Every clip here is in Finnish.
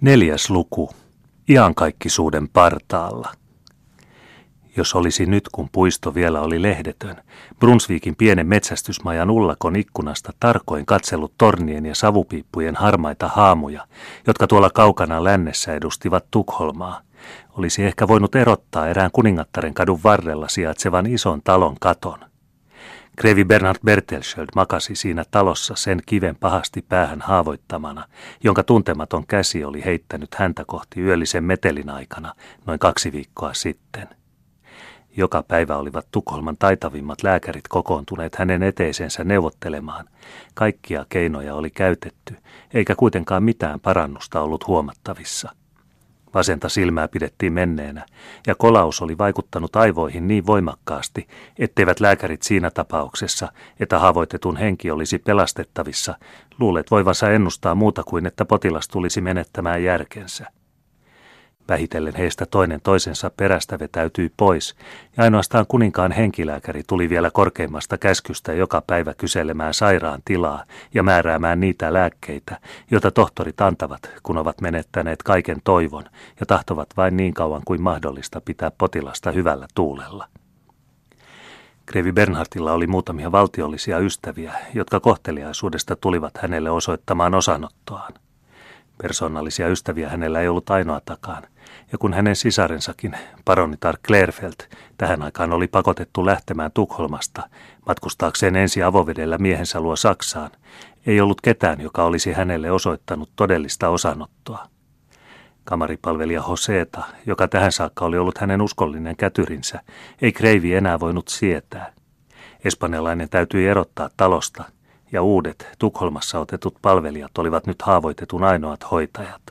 Neljäs luku. Iankaikkisuuden partaalla. Jos olisi nyt, kun puisto vielä oli lehdetön, Brunsviikin pienen metsästysmajan ullakon ikkunasta tarkoin katsellut tornien ja savupiippujen harmaita haamuja, jotka tuolla kaukana lännessä edustivat Tukholmaa, olisi ehkä voinut erottaa erään kuningattaren kadun varrella sijaitsevan ison talon katon. Krevi Bernhard Bertelsköld makasi siinä talossa sen kiven pahasti päähän haavoittamana, jonka tuntematon käsi oli heittänyt häntä kohti yöllisen metelin aikana noin kaksi viikkoa sitten. Joka päivä olivat Tukholman taitavimmat lääkärit kokoontuneet hänen eteisensä neuvottelemaan. Kaikkia keinoja oli käytetty, eikä kuitenkaan mitään parannusta ollut huomattavissa. Vasenta silmää pidettiin menneenä, ja kolaus oli vaikuttanut aivoihin niin voimakkaasti, etteivät lääkärit siinä tapauksessa, että haavoitetun henki olisi pelastettavissa, luulet voivansa ennustaa muuta kuin, että potilas tulisi menettämään järkensä. Vähitellen heistä toinen toisensa perästä vetäytyi pois, ja ainoastaan kuninkaan henkilääkäri tuli vielä korkeimmasta käskystä joka päivä kyselemään sairaan tilaa ja määräämään niitä lääkkeitä, joita tohtorit antavat, kun ovat menettäneet kaiken toivon ja tahtovat vain niin kauan kuin mahdollista pitää potilasta hyvällä tuulella. Krevi Bernhardilla oli muutamia valtiollisia ystäviä, jotka kohteliaisuudesta tulivat hänelle osoittamaan osanottoaan. Persoonallisia ystäviä hänellä ei ollut ainoatakaan, ja kun hänen sisarensakin, paronitar Klerfeld, tähän aikaan oli pakotettu lähtemään Tukholmasta matkustaakseen ensi avovedellä miehensä luo Saksaan, ei ollut ketään, joka olisi hänelle osoittanut todellista osanottoa. Kamaripalvelija Hoseeta, joka tähän saakka oli ollut hänen uskollinen kätyrinsä, ei Kreivi enää voinut sietää. Espanjalainen täytyi erottaa talosta – ja uudet Tukholmassa otetut palvelijat olivat nyt haavoitetun ainoat hoitajat.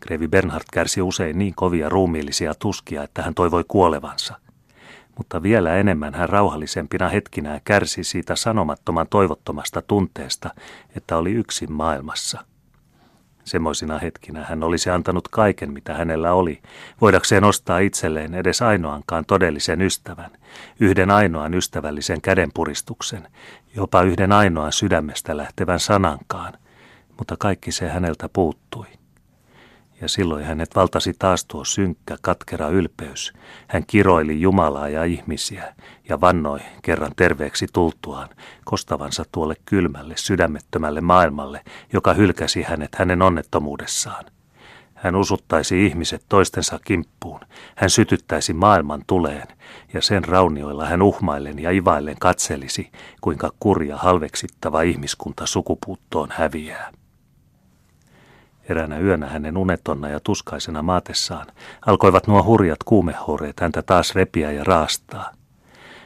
Grevi Bernhard kärsi usein niin kovia ruumiillisia tuskia, että hän toivoi kuolevansa. Mutta vielä enemmän hän rauhallisempina hetkinä kärsi siitä sanomattoman toivottomasta tunteesta, että oli yksin maailmassa – Semmoisina hetkinä. Hän olisi antanut kaiken, mitä hänellä oli, voidakseen ostaa itselleen edes ainoankaan todellisen ystävän, yhden ainoan ystävällisen kädenpuristuksen, jopa yhden ainoan sydämestä lähtevän sanankaan, mutta kaikki se häneltä puuttui. Ja silloin hänet valtasi taas tuo synkkä, katkera ylpeys. Hän kiroili Jumalaa ja ihmisiä ja vannoi kerran terveeksi tultuaan kostavansa tuolle kylmälle, sydämettömälle maailmalle, joka hylkäsi hänet hänen onnettomuudessaan. Hän usuttaisi ihmiset toistensa kimppuun. Hän sytyttäisi maailman tuleen, ja sen raunioilla hän uhmaillen ja ivaillen katselisi, kuinka kurja halveksittava ihmiskunta sukupuuttoon häviää. Eräänä yönä hänen unetonna ja tuskaisena maatessaan alkoivat nuo hurjat kuumehoreet häntä taas repiä ja raastaa.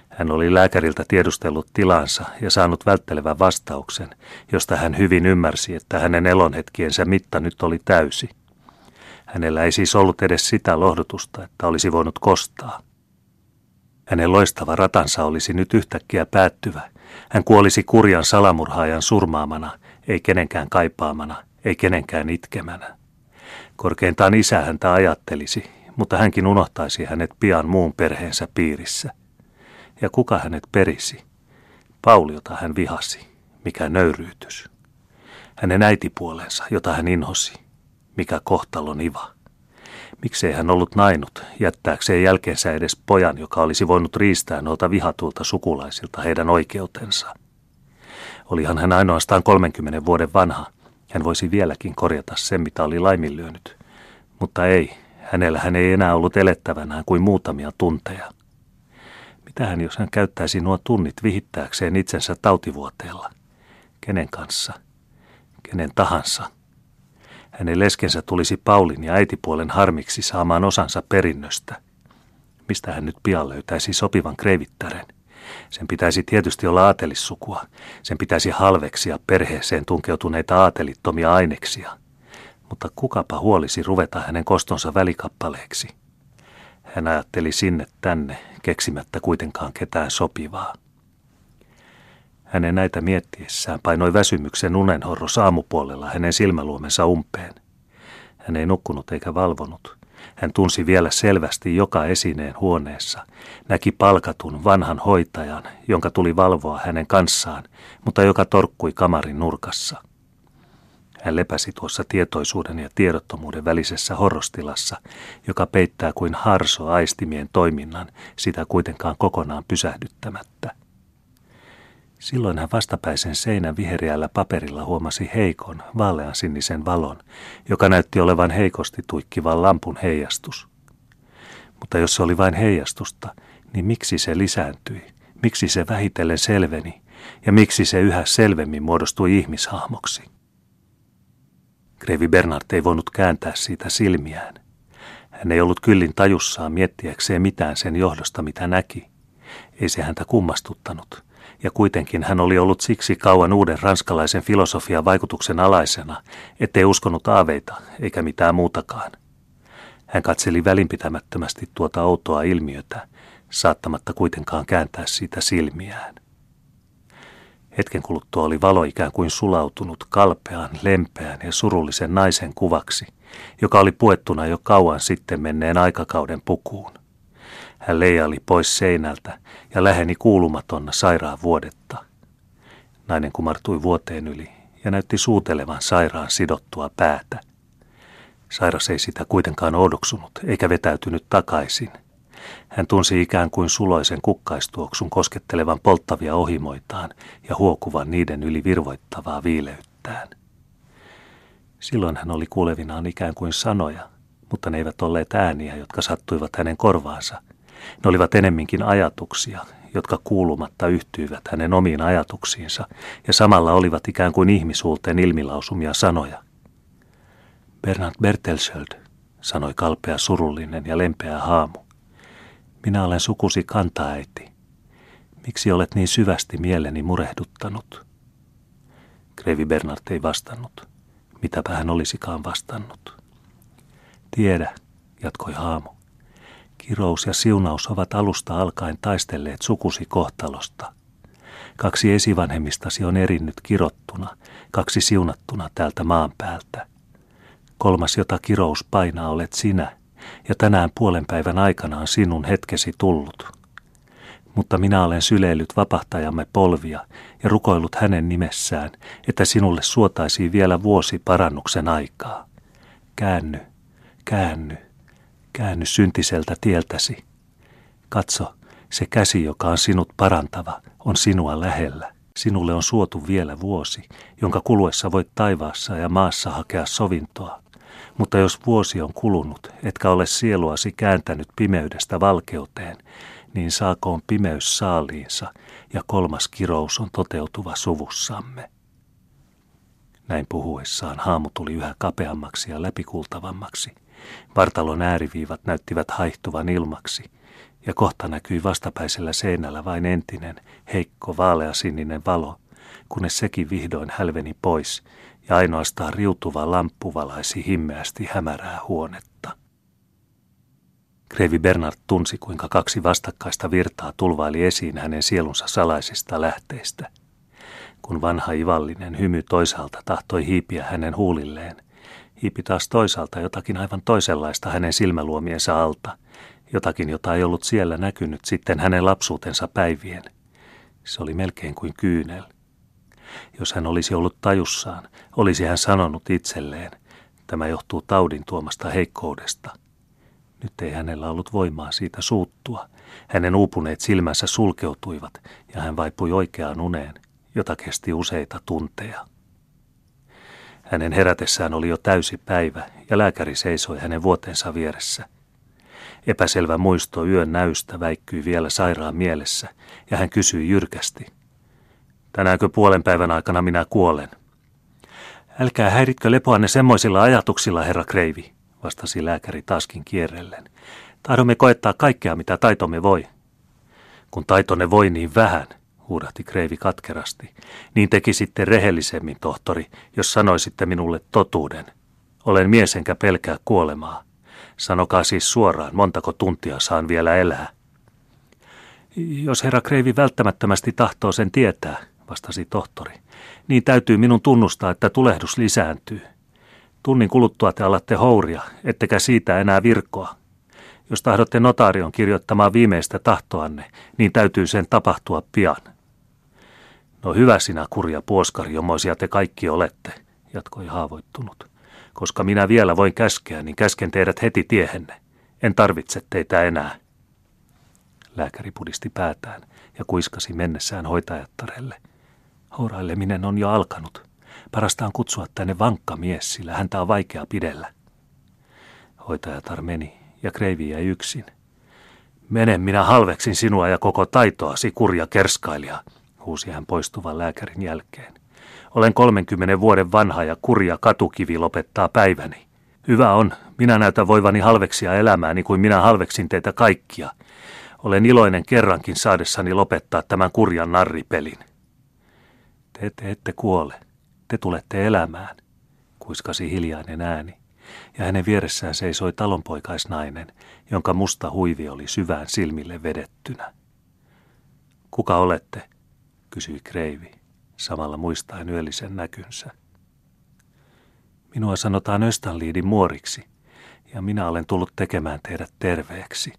Hän oli lääkäriltä tiedustellut tilansa ja saanut välttelevän vastauksen, josta hän hyvin ymmärsi, että hänen elonhetkiensä mitta nyt oli täysi. Hänellä ei siis ollut edes sitä lohdutusta, että olisi voinut kostaa. Hänen loistava ratansa olisi nyt yhtäkkiä päättyvä. Hän kuolisi kurjan salamurhaajan surmaamana, ei kenenkään kaipaamana – ei kenenkään itkemänä. Korkeintaan isä häntä ajattelisi, mutta hänkin unohtaisi hänet pian muun perheensä piirissä. Ja kuka hänet perisi? Pauli, jota hän vihasi. Mikä nöyryytys. Hänen äitipuolensa, jota hän inhosi. Mikä kohtalon iva. Miksei hän ollut nainut, jättääkseen jälkeensä edes pojan, joka olisi voinut riistää noilta vihatulta sukulaisilta heidän oikeutensa. Olihan hän ainoastaan 30 vuoden vanha – hän voisi vieläkin korjata sen, mitä oli laiminlyönyt. Mutta ei, hänellä hän ei enää ollut elettävänään kuin muutamia tunteja. Mitähän jos hän käyttäisi nuo tunnit vihittääkseen itsensä tautivuoteella? Kenen kanssa? Kenen tahansa? Hänen leskensä tulisi Paulin ja äitipuolen harmiksi saamaan osansa perinnöstä. Mistä hän nyt pian löytäisi sopivan kreivittären? Sen pitäisi tietysti olla aatelissukua. Sen pitäisi halveksia perheeseen tunkeutuneita aatelittomia aineksia. Mutta kukapa huolisi ruveta hänen kostonsa välikappaleeksi. Hän ajatteli sinne tänne, keksimättä kuitenkaan ketään sopivaa. Hänen näitä miettiessään painoi väsymyksen unenhorro aamupuolella hänen silmäluomensa umpeen. Hän ei nukkunut eikä valvonut. Hän tunsi vielä selvästi joka esineen huoneessa. Näki palkatun vanhan hoitajan, jonka tuli valvoa hänen kanssaan, mutta joka torkkui kamarin nurkassa. Hän lepäsi tuossa tietoisuuden ja tiedottomuuden välisessä horrostilassa, joka peittää kuin harso aistimien toiminnan, sitä kuitenkaan kokonaan pysähdyttämättä. Silloin hän vastapäisen seinän viheriällä paperilla huomasi heikon, vaaleansinisen valon, joka näytti olevan heikosti tuikkivan lampun heijastus. Mutta jos se oli vain heijastusta, niin miksi se lisääntyi? Miksi se vähitellen selveni? Ja miksi se yhä selvemmin muodostui ihmishahmoksi? Grevi Bernard ei voinut kääntää siitä silmiään. Hän ei ollut kyllin tajussaan miettiäkseen mitään sen johdosta, mitä näki. Ei se häntä kummastuttanut, ja kuitenkin hän oli ollut siksi kauan uuden ranskalaisen filosofian vaikutuksen alaisena, ettei uskonut aaveita eikä mitään muutakaan. Hän katseli välinpitämättömästi tuota outoa ilmiötä, saattamatta kuitenkaan kääntää siitä silmiään. Hetken kuluttua oli valo ikään kuin sulautunut kalpean, lempeän ja surullisen naisen kuvaksi, joka oli puettuna jo kauan sitten menneen aikakauden pukuun. Hän leijaili pois seinältä ja läheni kuulumatonna sairaan vuodetta. Nainen kumartui vuoteen yli ja näytti suutelevan sairaan sidottua päätä. Sairas ei sitä kuitenkaan odoksunut eikä vetäytynyt takaisin. Hän tunsi ikään kuin suloisen kukkaistuoksun koskettelevan polttavia ohimoitaan ja huokuvan niiden yli virvoittavaa viileyttään. Silloin hän oli kuulevinaan ikään kuin sanoja, mutta ne eivät olleet ääniä, jotka sattuivat hänen korvaansa. Ne olivat enemminkin ajatuksia, jotka kuulumatta yhtyivät hänen omiin ajatuksiinsa ja samalla olivat ikään kuin ihmisuulten ilmilausumia sanoja. Bernard Bertelsöld, sanoi kalpea surullinen ja lempeä haamu. Minä olen sukusi kantaäiti. Miksi olet niin syvästi mieleni murehduttanut? Krevi Bernard ei vastannut. Mitäpä hän olisikaan vastannut. Tiedä, jatkoi haamu. Kirous ja siunaus ovat alusta alkaen taistelleet sukusi kohtalosta. Kaksi esivanhemmistasi on erinnyt kirottuna, kaksi siunattuna täältä maan päältä. Kolmas, jota kirous painaa, olet sinä – ja tänään puolen päivän aikana on sinun hetkesi tullut. Mutta minä olen syleillyt vapahtajamme polvia ja rukoillut hänen nimessään, että sinulle suotaisiin vielä vuosi parannuksen aikaa. Käänny, käänny, käänny syntiseltä tieltäsi. Katso, se käsi, joka on sinut parantava, on sinua lähellä. Sinulle on suotu vielä vuosi, jonka kuluessa voit taivaassa ja maassa hakea sovintoa. Mutta jos vuosi on kulunut, etkä ole sieluasi kääntänyt pimeydestä valkeuteen, niin saakoon pimeys saaliinsa ja kolmas kirous on toteutuva suvussamme. Näin puhuessaan haamu tuli yhä kapeammaksi ja läpikultavammaksi. Vartalon ääriviivat näyttivät haihtuvan ilmaksi, ja kohta näkyi vastapäisellä seinällä vain entinen, heikko, vaaleasininen valo, kunnes sekin vihdoin hälveni pois ja ainoastaan riutuva lamppu valaisi himmeästi hämärää huonetta. Kreivi Bernard tunsi, kuinka kaksi vastakkaista virtaa tulvaili esiin hänen sielunsa salaisista lähteistä. Kun vanha ivallinen hymy toisaalta tahtoi hiipiä hänen huulilleen, hiipi taas toisaalta jotakin aivan toisenlaista hänen silmäluomiensa alta, jotakin, jota ei ollut siellä näkynyt sitten hänen lapsuutensa päivien. Se oli melkein kuin kyynel – jos hän olisi ollut tajussaan, olisi hän sanonut itselleen, tämä johtuu taudin tuomasta heikkoudesta. Nyt ei hänellä ollut voimaa siitä suuttua. Hänen uupuneet silmänsä sulkeutuivat ja hän vaipui oikeaan uneen, jota kesti useita tunteja. Hänen herätessään oli jo täysi päivä ja lääkäri seisoi hänen vuotensa vieressä. Epäselvä muisto yön näystä väikkyi vielä sairaan mielessä ja hän kysyi jyrkästi – Tänäänkö puolen päivän aikana minä kuolen? Älkää häiritkö lepoanne semmoisilla ajatuksilla, herra Kreivi, vastasi lääkäri taaskin kierrellen. Tahdomme koettaa kaikkea, mitä taitomme voi. Kun taitonne voi niin vähän, huudahti Kreivi katkerasti, niin tekisitte rehellisemmin, tohtori, jos sanoisitte minulle totuuden. Olen mies enkä pelkää kuolemaa. Sanokaa siis suoraan, montako tuntia saan vielä elää. Jos herra Kreivi välttämättömästi tahtoo sen tietää, vastasi tohtori, niin täytyy minun tunnustaa, että tulehdus lisääntyy. Tunnin kuluttua te alatte houria, ettekä siitä enää virkoa. Jos tahdotte notaarion kirjoittamaan viimeistä tahtoanne, niin täytyy sen tapahtua pian. No hyvä sinä kurja puoskari, jommoisia te kaikki olette, jatkoi haavoittunut. Koska minä vielä voin käskeä, niin käsken teidät heti tiehenne. En tarvitse teitä enää. Lääkäri pudisti päätään ja kuiskasi mennessään hoitajattarelle. Houraileminen on jo alkanut. Parasta on kutsua tänne vankka mies, sillä häntä on vaikea pidellä. Hoitajatar meni ja Kreivi jäi yksin. Mene, minä halveksin sinua ja koko taitoasi, kurja kerskailija, huusi hän poistuvan lääkärin jälkeen. Olen 30 vuoden vanha ja kurja katukivi lopettaa päiväni. Hyvä on, minä näytän voivani halveksia elämääni kuin minä halveksin teitä kaikkia. Olen iloinen kerrankin saadessani lopettaa tämän kurjan narripelin. Te ette, ette kuole. Te tulette elämään, kuiskasi hiljainen ääni, ja hänen vieressään seisoi talonpoikaisnainen, jonka musta huivi oli syvään silmille vedettynä. Kuka olette? kysyi Kreivi, samalla muistaen yöllisen näkynsä. Minua sanotaan Östanliidin muoriksi, ja minä olen tullut tekemään teidät terveeksi.